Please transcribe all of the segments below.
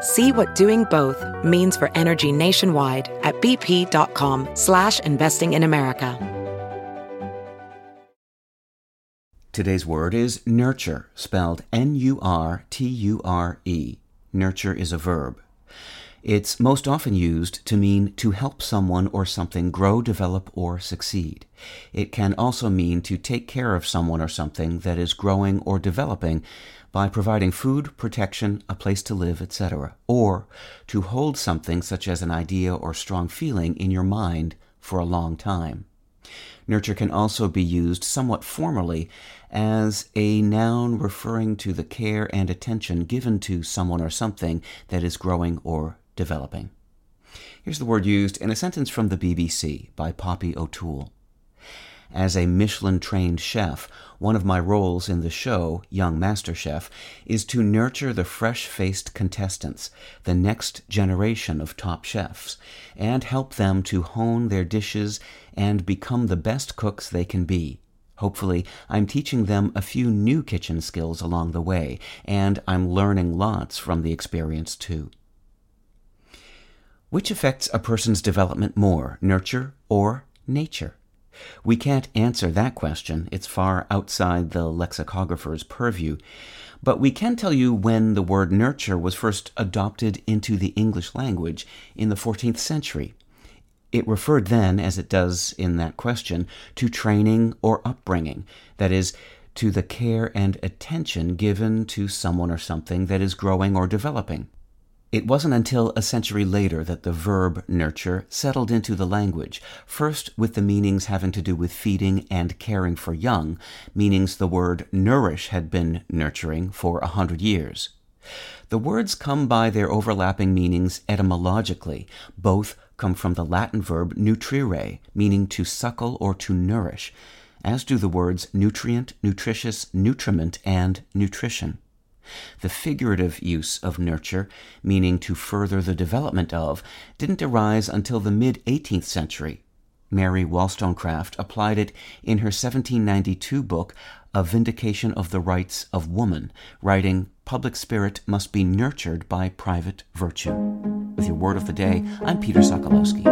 See what doing both means for energy nationwide at bp.com slash investing in America. Today's word is nurture, spelled N-U-R-T-U-R-E. Nurture is a verb. It's most often used to mean to help someone or something grow, develop, or succeed. It can also mean to take care of someone or something that is growing or developing by providing food, protection, a place to live, etc., or to hold something such as an idea or strong feeling in your mind for a long time. Nurture can also be used somewhat formally as a noun referring to the care and attention given to someone or something that is growing or developing. Here's the word used in a sentence from the BBC by Poppy O'Toole. As a Michelin trained chef, one of my roles in the show, Young Master Chef, is to nurture the fresh faced contestants, the next generation of top chefs, and help them to hone their dishes and become the best cooks they can be. Hopefully, I'm teaching them a few new kitchen skills along the way, and I'm learning lots from the experience too. Which affects a person's development more, nurture or nature? We can't answer that question. It's far outside the lexicographer's purview. But we can tell you when the word nurture was first adopted into the English language in the 14th century. It referred then, as it does in that question, to training or upbringing, that is, to the care and attention given to someone or something that is growing or developing. It wasn't until a century later that the verb nurture settled into the language, first with the meanings having to do with feeding and caring for young, meanings the word nourish had been nurturing for a hundred years. The words come by their overlapping meanings etymologically. Both come from the Latin verb nutrire, meaning to suckle or to nourish, as do the words nutrient, nutritious, nutriment, and nutrition. The figurative use of nurture, meaning to further the development of, didn't arise until the mid 18th century. Mary Wollstonecraft applied it in her 1792 book, A Vindication of the Rights of Woman, writing, Public spirit must be nurtured by private virtue. With your word of the day, I'm Peter Sokolowski.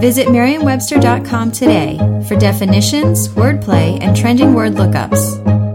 Visit Merriam-Webster.com today for definitions, wordplay, and trending word lookups.